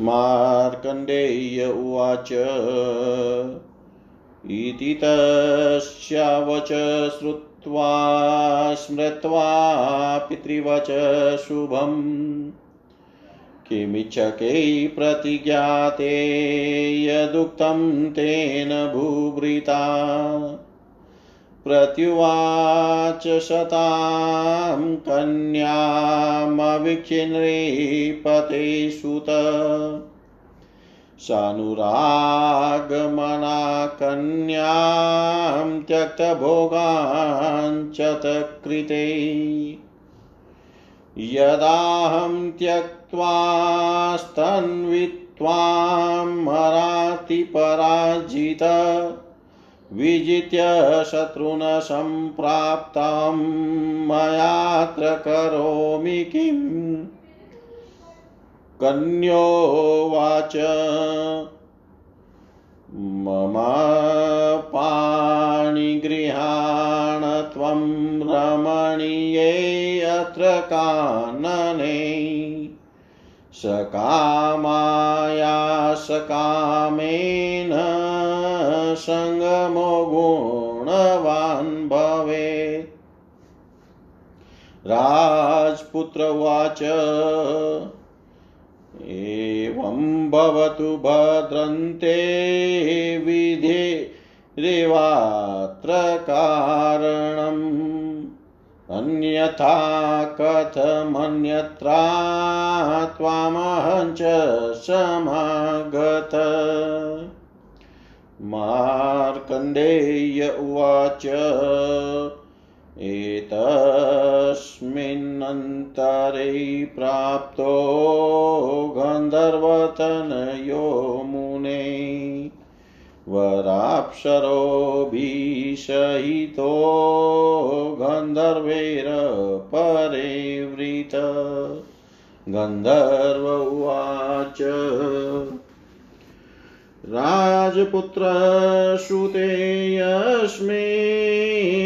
मार्कण्डेय उवाच। इति तस्यावच श्रुत्वा स्मृत्वा पितृवच शुभम्। किमिच्छके प्रतिज्ञाते यदुक्तं तेन भूभृता। प्रत्युवाच शतां कन्यामवीक्ष्य नृपते सुत सानुरागमना कन्यां त्यक्तभोगाञ्चतकृते यदाहं त्यक्त्वा स्तन्वित्वां मरातिपराजित विजित्य शत्रुन सम्प्राप्तां मयात्र करोमि किम्? कन्योवाच मम पाणिगृहाण त्वं रमणीये अत्र कानने। सकामाया सकामेन सङ्गमो गुणवान् भवेत्। राजपुत्र उवाच एवं भवतु भद्रन्ते विधे रेवात्र कारणम्। अन्यथा कथमन्यत्रा त्वामहं च समागत मार्कण्डेय उवाच। एतस्मिन्नन्तरे प्राप्तो गन्धर्वतनयो मुने। वराप्सरोभिषयितो गन्धर्वैरपरेवृत गन्धर्व उवाच। राजपुत्रश्रुते यस्मे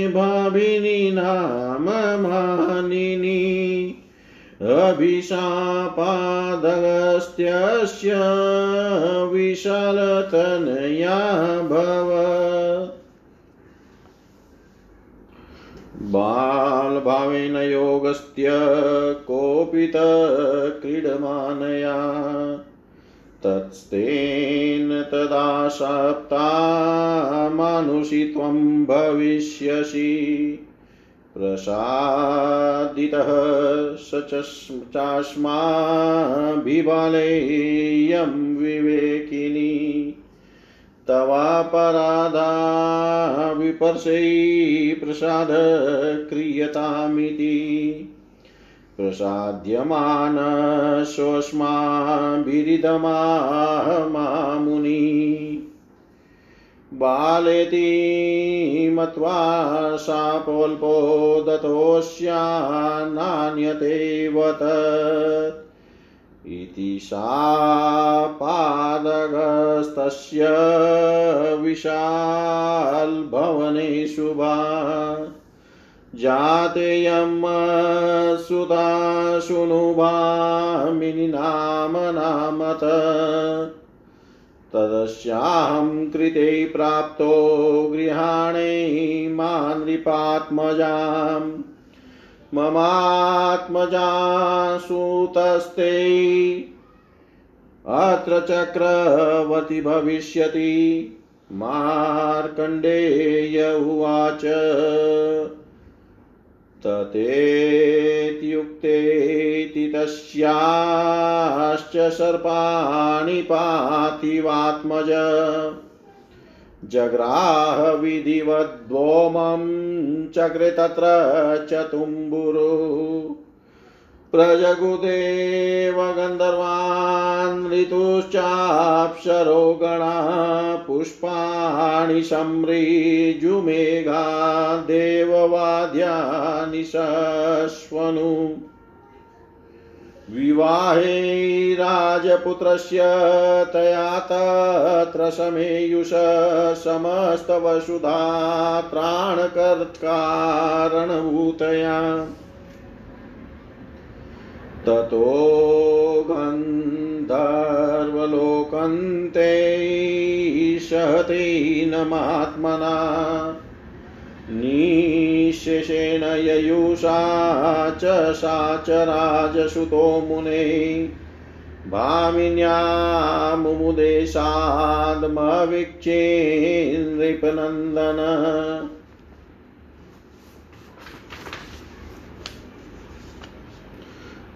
भाभिनी नाम मानिनी अभिशापादगस्त्यस्य विशालतनया भव। बालभावेन योगस्त्य कोपितक्रीडमानया तत्स्तेन तदा सप्ता त्वं भविष्यसि। प्रसादितः स चास्माभिबालेयं विवेकिनी। तवापराधा विपर्शै प्रसाद क्रियतामिति प्रसाद्यमानस्वस्माभिरिदमामुनि बालेति मत्वा शापोल्पो दतोऽस्या नान्यतेव तत्। इति शापादगस्तस्य विशाल्भवने शुभा। जातेयं सुता शुनुभामिनि नाम नामत तदस्याहं कृते प्राप्तो गृहाणे मा नृपात्मजाम् ममात्मजा सुतस्ते अत्र चक्रवर्ति भविष्यति। मार्कण्डेय उवाच। ततेत्युक्तेति तस्याश्च सर्पाणि पार्थिवात्मज। जग्राह विधिवद्वोमं चक्रे तत्र चतुम्बुरु प्रजगुदेव गन्धर्वान् ऋतुश्चाप्सरो गणा पुष्पाणि समृजुमेघा देववाद्यानि शश्वनु विवाहे राजपुत्रस्य तया तत्र समेयुष समस्तवसुधा त्राणकर्त्कारणभूतया ततो गन्धर्वराजपुत्रस्तदा लोकन्ते सहतेनमात्मना निःशेषेण ययुषा च सा च राजसुतो मुने भामिन्यामुमुदेशाद्मवीक्षेन्नृपनन्दन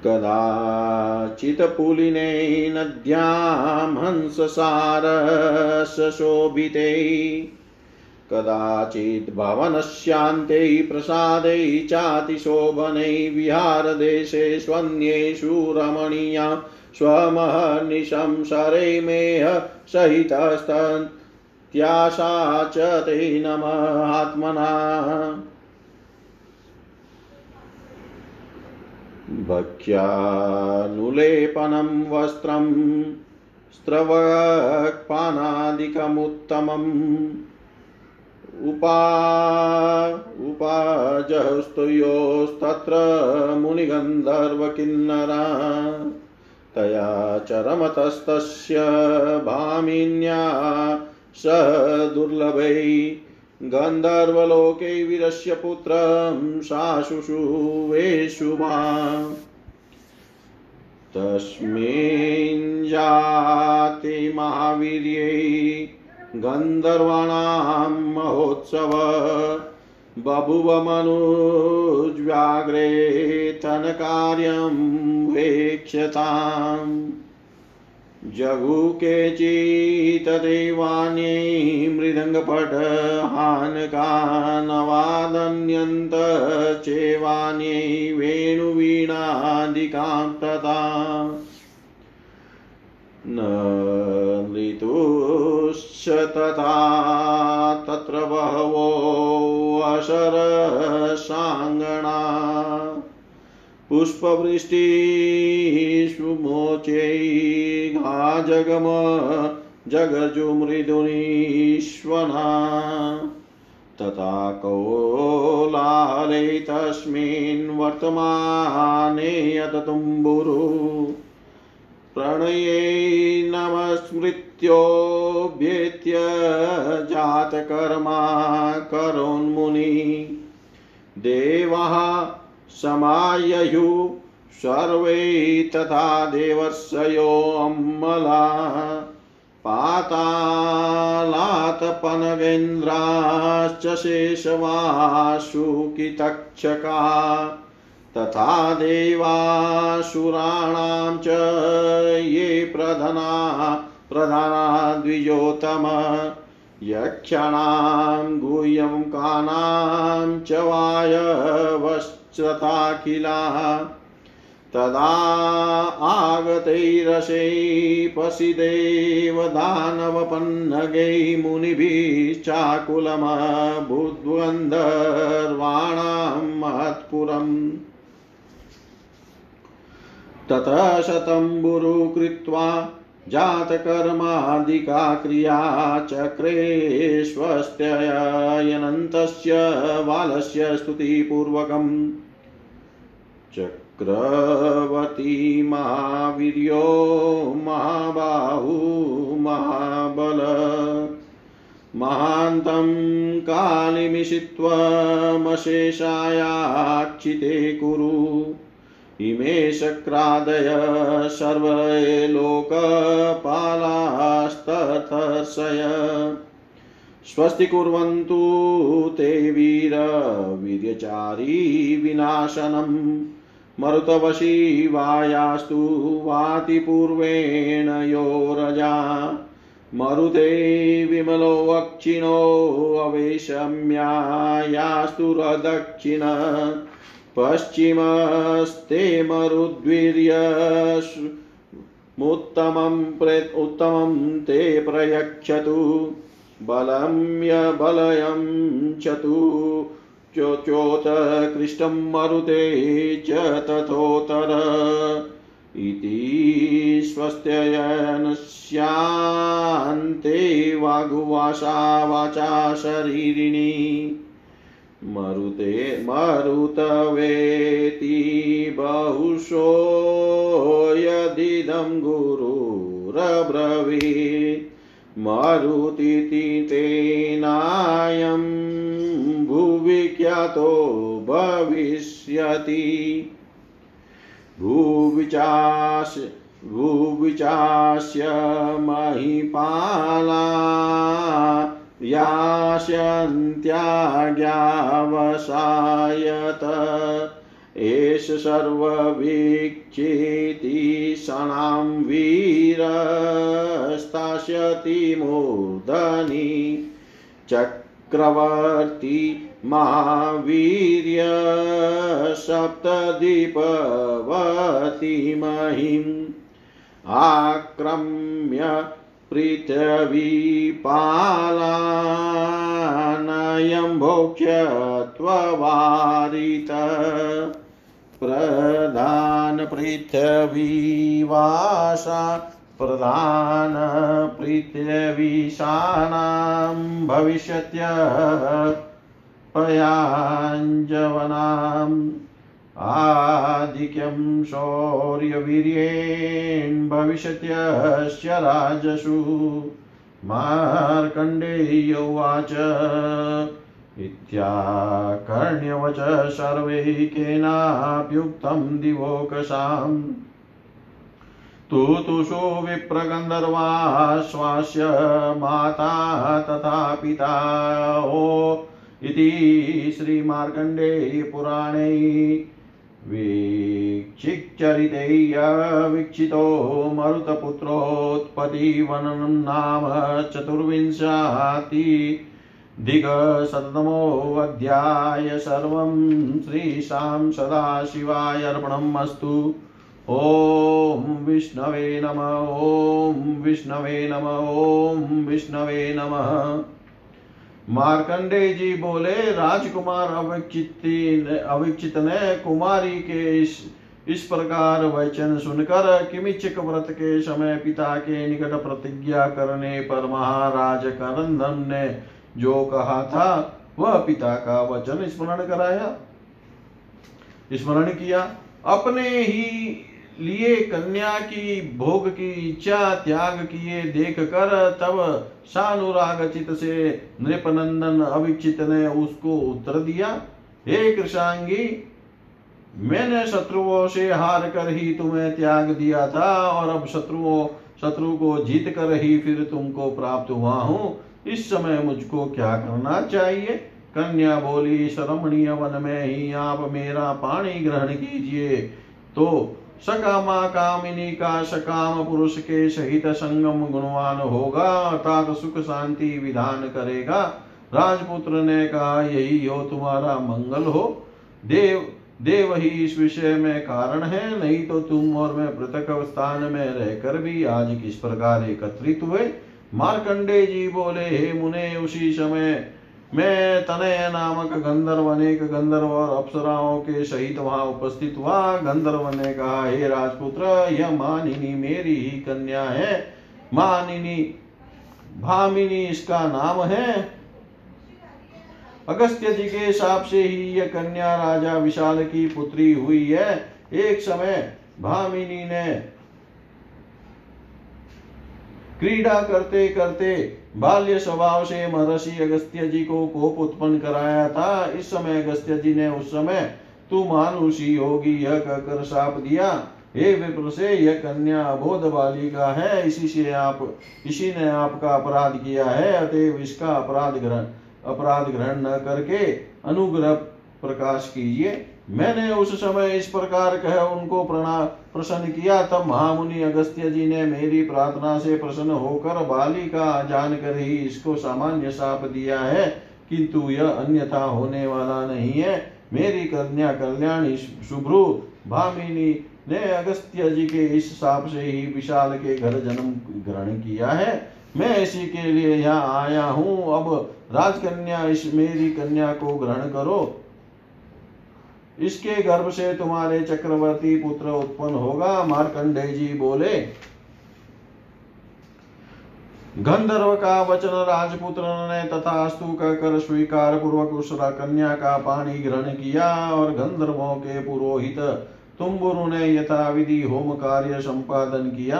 कदाचित्पुलिने नद्यां हंससारसशोभिते। कदाचित् भवनस्यान्ते प्रसादै चातिशोभनै विहारदेशे स्वन्येषु रमणीया स्वमहर्निशंसरेमेह सहितस्तत्याशा च ते नमात्मना भक्ष्यानुलेपनं वस्त्रं स्रवक्पानादिकमुत्तमम् उपा उपाजस्तुयोस्तत्र मुनिगन्धर्वकिन्नरा तया चरमतस्तस्य भामिन्या स दुर्लभै गन्धर्वलोके वीरस्य पुत्रं शाशुषुवे शुभा तस्मिन् जाते महावीर्यै गन्धर्वाणां महोत्सव बभुवमनुज्व्याघ्रे तन्कार्यं वेक्ष्यताम् जगुकेचितदेवान्यै मृदङ्गपटहानकानवादन्यन्त चेवान्यै वेणुवीणादिकां तथा न ऋतुश्च तथा तत्र बहवो अशरसाङ्गणा। पुष्पवृष्टिष्वमोचै जगम जगजुमृदुनीश्वना तथा कौलाले तस्मिन् वर्तमाने यततुम्बुरु। प्रणये नमस्मृत्योऽभ्येत्य जातकर्मा करोन्मुनि। देवाः समाययुः सर्वे तथा देवर्षयोऽम्मला पातालातपनगेन्द्राश्च शेषवासुकितक्षका तथा देवासुराणां च ये प्रधना प्रधाना द्विजोतम। यक्षाणां गुह्यं कानां च वायवश्चताखिला तदा आगतैरशै पशिदेव दानवपन्नगै मुनिभिश्चाकुलमभूद्वन्दर्वाणां महत्पुरम्। ततः शतम्बुरु कृत्वा जातकर्मादिका क्रिया चक्रेष्वस्त्ययनन्तस्य बालस्य स्तुतिपूर्वकम्। चक्रवर्ती महावीर्यो महाबाहु महाबल। महान्तं कालिमिषित्वमशेषायाक्षिते कुरु। इमे शक्रादय सर्वे लोकपालास्तथर्षय। स्वस्ति कुर्वन्तु ते वीर वीर्यचारी विनाशनम्। मरुतवशी वायास्तु वातिपूर्वेण यो रजा। मरुते विमलो अक्षिणो अवेशम्यायास्तु रदक्षिण। पश्चिमस्ते मरुद्वीर्यमुत्तमं प्रे उत्तमं ते प्रयच्छतु। बलं यबलयं चतु। चोचोत्कृष्टं मरुते च तथोत्तर इति स्वस्त्ययनस्यान्ते वागुवासा वाचा शरीरिणी मरुते मरुतवेति बहुशो यदिदं मरुतिर्ब्रवीत् मारुतीति तेनायं भुवि ख्यातो भविष्यति। भूविचाश भूविचास्य महिपाला यास्यन्त्याज्ञावसायत एष सर्ववीक्षितिषणां वीरस्तास्यति मूर्धनि। चक्रवर्ती महावीर्य सप्तदीपवती महिम् आक्रम्य पृथिवीपालानयं भोक्ष्य त्ववारित प्रधानपृथिवीवासा प्रधानपृथिवीशानां भविष्यत्य पयाञ्जवनाम् आधिक्यं शौर्यवीर्येण भविष्यत्यस्य राजसु। मार्कण्डेय उवाच, इत्याकर्ण्यवच सर्वैकेनाप्युक्तं दिवोकसाम्। तुतुषु विप्रगन्धर्वाश्वास्य माता तथा पिता ओ इति वीक्षिक्चरितैर्वीक्षितो मरुतपुत्रोत्पत्तिवननं नाम चतुर्विंशाति दिगशततमोऽध्याय सर्वं श्रीशां सदाशिवाय अर्पणम् अस्तु ॐ विष्णवे नम, ॐ विष्णवे नम, ॐ विष्णवे नमः। मार्कंडे जी बोले, राजकुमार अविक्षित ने कुमारी के इस इस प्रकार वचन सुनकर किमिचक व्रत के समय पिता के निकट प्रतिज्ञा करने पर महाराज करंदन ने जो कहा था, वह पिता का वचन स्मरण कराया। स्मरण किया। अपने ही लिए कन्या की, भोग की इच्छा, त्याग किए, देख कर तब सानुराग चित से नृपनंदन अविक्षित ने उसको उत्तर दिया, हे कृषांगी, मैंने शत्रुओं से हार कर ही तुम्हें त्याग दिया था और अब शत्रुओं, शत्रु को जीत कर ही फिर तुमको प्राप्त हुआ हूँ। इस समय मुझको क्या करना चाहिए? कन्या बोली, शरमणीय वन में ही आप मेरा पानी ग्रहण कीजिए। तो सकामा कामिनी का सकाम पुरुष के सहित संगम गुणवान होगा, अर्थात सुख शांति विधान करेगा। राजपुत्र ने कहा, यही हो तुम्हारा मंगल हो। देव देव ही इस विषय में कारण है, नहीं तो तुम और मैं पृथक स्थान में रहकर भी आज किस प्रकार एकत्रित हुए? मार्कंडे जी बोले, हे मुने, उसी समय मैं तनय नामक गंधर्व अनेक गंधर्व और अप्सराओं के सहित वहाँ उपस्थित हुआ। गंधर्व ने कहा, हे राजपुत्र, यह मानिनी मेरी ही कन्या है। मानिनी भामिनी इसका नाम है। अगस्त्य जी के साप से ही यह कन्या राजा विशाल की पुत्री हुई है। एक समय भामिनी ने क्रीड़ा करते करते बाल्य स्वभाव से महर्षि अगस्त्य जी को कोप उत्पन्न कराया था। इस समय अगस्त्य जी ने उस समय, तू मानुषी होगी, यह कहकर साप दिया। हे विप्र से, यह कन्या अबोध बालिका है। इसी से आप, इसी ने आपका अपराध किया है। अतएव इसका अपराध ग्रहण अपराध ग्रहण न करके अनुग्रह प्रकाश कीजिए। मैंने उस समय इस प्रकार कह उनको प्रणा, प्रसन्न किया। तब महामुनि अगस्त्य जी ने मेरी प्रार्थना से प्रसन्न होकर बाली का जानकर ही इसको सामान्य साप दिया है, किंतु यह अन्यथा होने वाला नहीं है। मेरी कन्या कल्याणी शुभ्रु भामिनी ने अगस्त्य जी के इस साप से ही विशाल के घर जन्म ग्रहण किया है। मैं इसी के लिए यहाँ आया हूँ। अब राजकन्या, इस मेरी कन्या को ग्रहण करो। इसके गर्भ से तुम्हारे चक्रवर्ती पुत्र उत्पन्न होगा। मार्कंडे जी बोले, गंधर्व का वचन राजपुत्र ने तथास्तु कहकर स्वीकार पूर्वक उस कन्या का पानी ग्रहण किया और गंधर्वों के पुरोहित तुम्बुरु ने यथा विधि होम कार्य संपादन किया।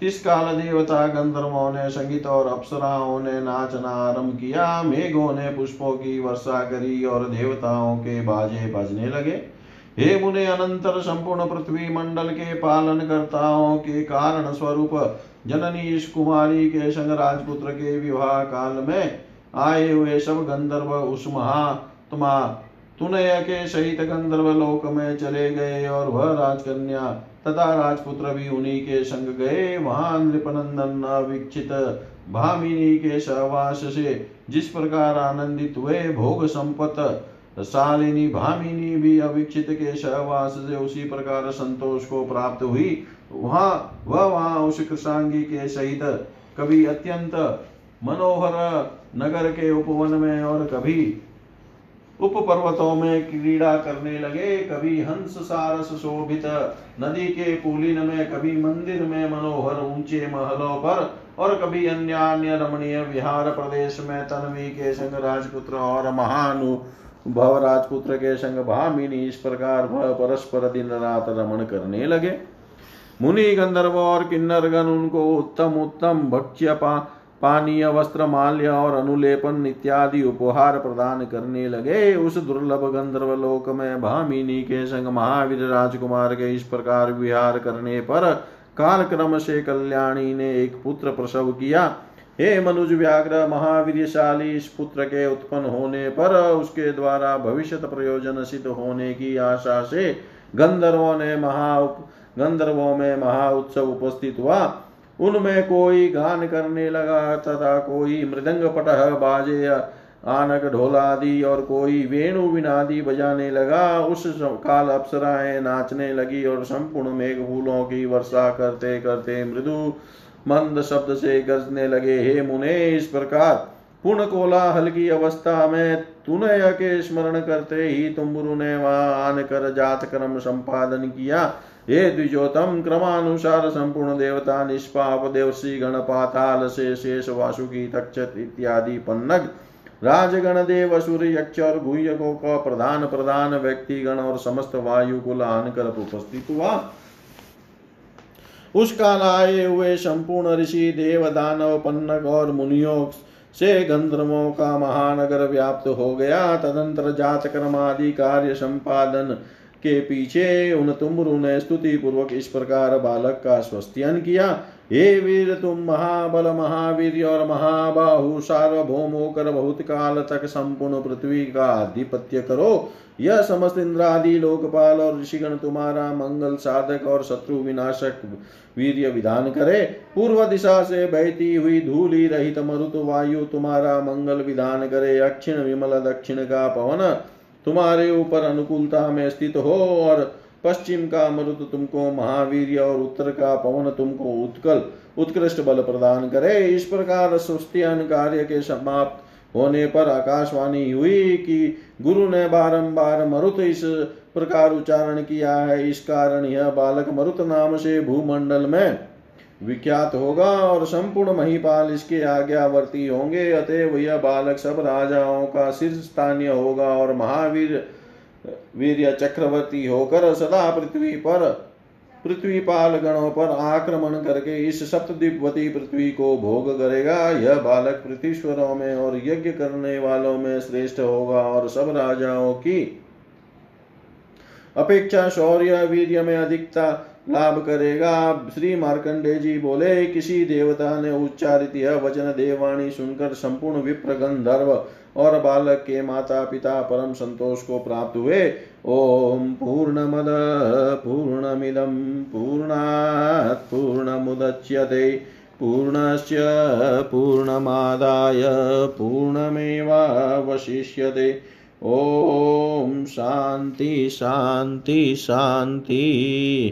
तिस काल देवता गंधर्वों ने, संगीत और अप्सराओं ने नाचना आरंभ किया। मेघों ने पुष्पों की वर्षा करी और देवताओं के बाजे बजने लगे। हे मुने अनंतर, संपूर्ण पृथ्वी मंडल के पालन कर्ताओं के कारण स्वरूप जननी इस कुमारी के संग राजपुत्र के विवाह काल में आए हुए सब गंधर्व उस महात्मा तुनय के सहित गंधर्व लोक में चले गए और वह राजकन्या तथा राजपुत्र भी उन्हीं के संग गए। वहाँ नृपनंदन अविक्षित भामिनी के सहवास से जिस प्रकार आनंदित हुए, भोग संपत शालिनी भामिनी भी अविक्षित के सहवास से उसी प्रकार संतोष को प्राप्त हुई। वहाँ, वह वहाँ उस कृषांगी के सहित कभी अत्यंत मनोहर नगर के उपवन में और कभी उप पर्वतों में क्रीड़ा करने लगे, कभी हंस सारस शोभित, नदी के पुलिन में, कभी मंदिर में मनोहर ऊँचे महलों पर, और कभी अन्य अन्य रमणीय विहार प्रदेश में तनवी के संग राजपुत्र और महानु, भव राजपुत्र के संग भामिनी इस प्रकार वह परस्पर दिन रात रमण करने लगे। मुनि गंधर्व और किन्नर गण उनको उत्तम उत्तम भक्ष्य पा पानीय वस्त्र माल्य और अनुलेपन इत्यादि उपहार प्रदान करने लगे। उस दुर्लभ गंधर्व लोक में भामिनी के संग महावीर राजकुमार के इस प्रकार विहार करने पर काल क्रम से कल्याणी ने एक पुत्र प्रसव किया। हे मनुज व्याघ्र, महावीरशाली इस पुत्र के उत्पन्न होने पर उसके द्वारा भविष्य प्रयोजन सिद्ध होने की आशा से गंधर्वों ने महा गंधर्वों में महा उत्सव उपस्थित हुआ। उनमें कोई गान करने लगा तथा कोई मृदंग पटह बाजे, आनक ढोलादि और कोई वेणु विनादि बजाने लगा। उस काल अप्सराएँ नाचने लगी और संपूर्ण मेघ फूलों की वर्षा करते करते मृदु मंद शब्द से गरजने लगे, हे मुने, इस प्रकार पूर्ण कोलाहल की अवस्था में तुनय के स्मरण करते ही तुम्बुरु ने वहाँ आनकर जात कर्म संपादन किया। ये द्विजोतम क्रमानुसार संपूर्ण देवता, निष्पाप देवसी गण पाताल से शेष, वासुकी, तक्षत इत्यादि पन्नग, राजगण, देव, सूर्य, यक्ष और गुह्यकों का प्रधान प्रधान व्यक्ति गण और समस्त वायु कुल आनकर उपस्थित हुआ। उस काल आए हुए संपूर्ण ऋषि, देव, दानव, पन्नग और मुनियों से गंधर्वों का महानगर व्याप्त हो गया। तदंतर जात कर्म आदि कार्य संपादन के पीछे उन तुम्बरु ने स्तुति पूर्वक इस प्रकार बालक का स्वस्तियन किया। हे वीर, तुम महाबल, महावीर और महाबाहु, सार्वभौम होकर बहुत काल तक संपूर्ण पृथ्वी का आधिपत्य करो। यह समस्त इंद्रादि, लोकपाल और ऋषिगण तुम्हारा मंगल साधक और शत्रु विनाशक वीर्य विधान करे। पूर्व दिशा से बहती हुई धूली रहित मरुत वायु तुम्हारा मंगल विधान करे। अक्षिण विमल, दक्षिण का पवन। तुम्हारे ऊपर अनुकूलता में स्थित हो और पश्चिम का मरुत तुमको, महावीर और उत्तर का पवन तुमको उत्कल, उत्कृष्ट बल प्रदान करे। इस प्रकार सुस्तियान कार्य के समाप्त होने पर आकाशवाणी हुई कि गुरु ने बारंबार मरुत इस प्रकार उच्चारण किया है। इस कारण यह बालक मरुत नाम से भूमंडल में विख्यात होगा और संपूर्ण महिपाल इसके आज्ञावर्ती होंगे। अतएव यह बालक सब राजाओं का शीर्ष स्थानीय होगा और महावीर वीर चक्रवर्ती होकर सदा पृथ्वी पर पृथ्वी पाल गणों पर आक्रमण करके इस सप्तद्वीपवती पृथ्वी को भोग करेगा। यह बालक पृथ्वीश्वरों में और यज्ञ करने वालों में श्रेष्ठ होगा और सब राजाओं की अपेक्षा शौर्य, वीर्य में अधिकता लाभ करेगा। श्री मार्कंडे जी बोले, किसी देवता ने उच्चारित यह वचन देवाणी सुनकर संपूर्ण विप्र गंधर्व और बालक के माता पिता परम संतोष को प्राप्त हुए। ओम पूर्ण मद पूर्णमद पूर्णमिदम पूर्णात् पूर्णमुदच्यते। पूर्णस्य पूर्णमादाय पूर्णमेवावशिष्यते। ॐ शान्ति शान्ति शान्ति।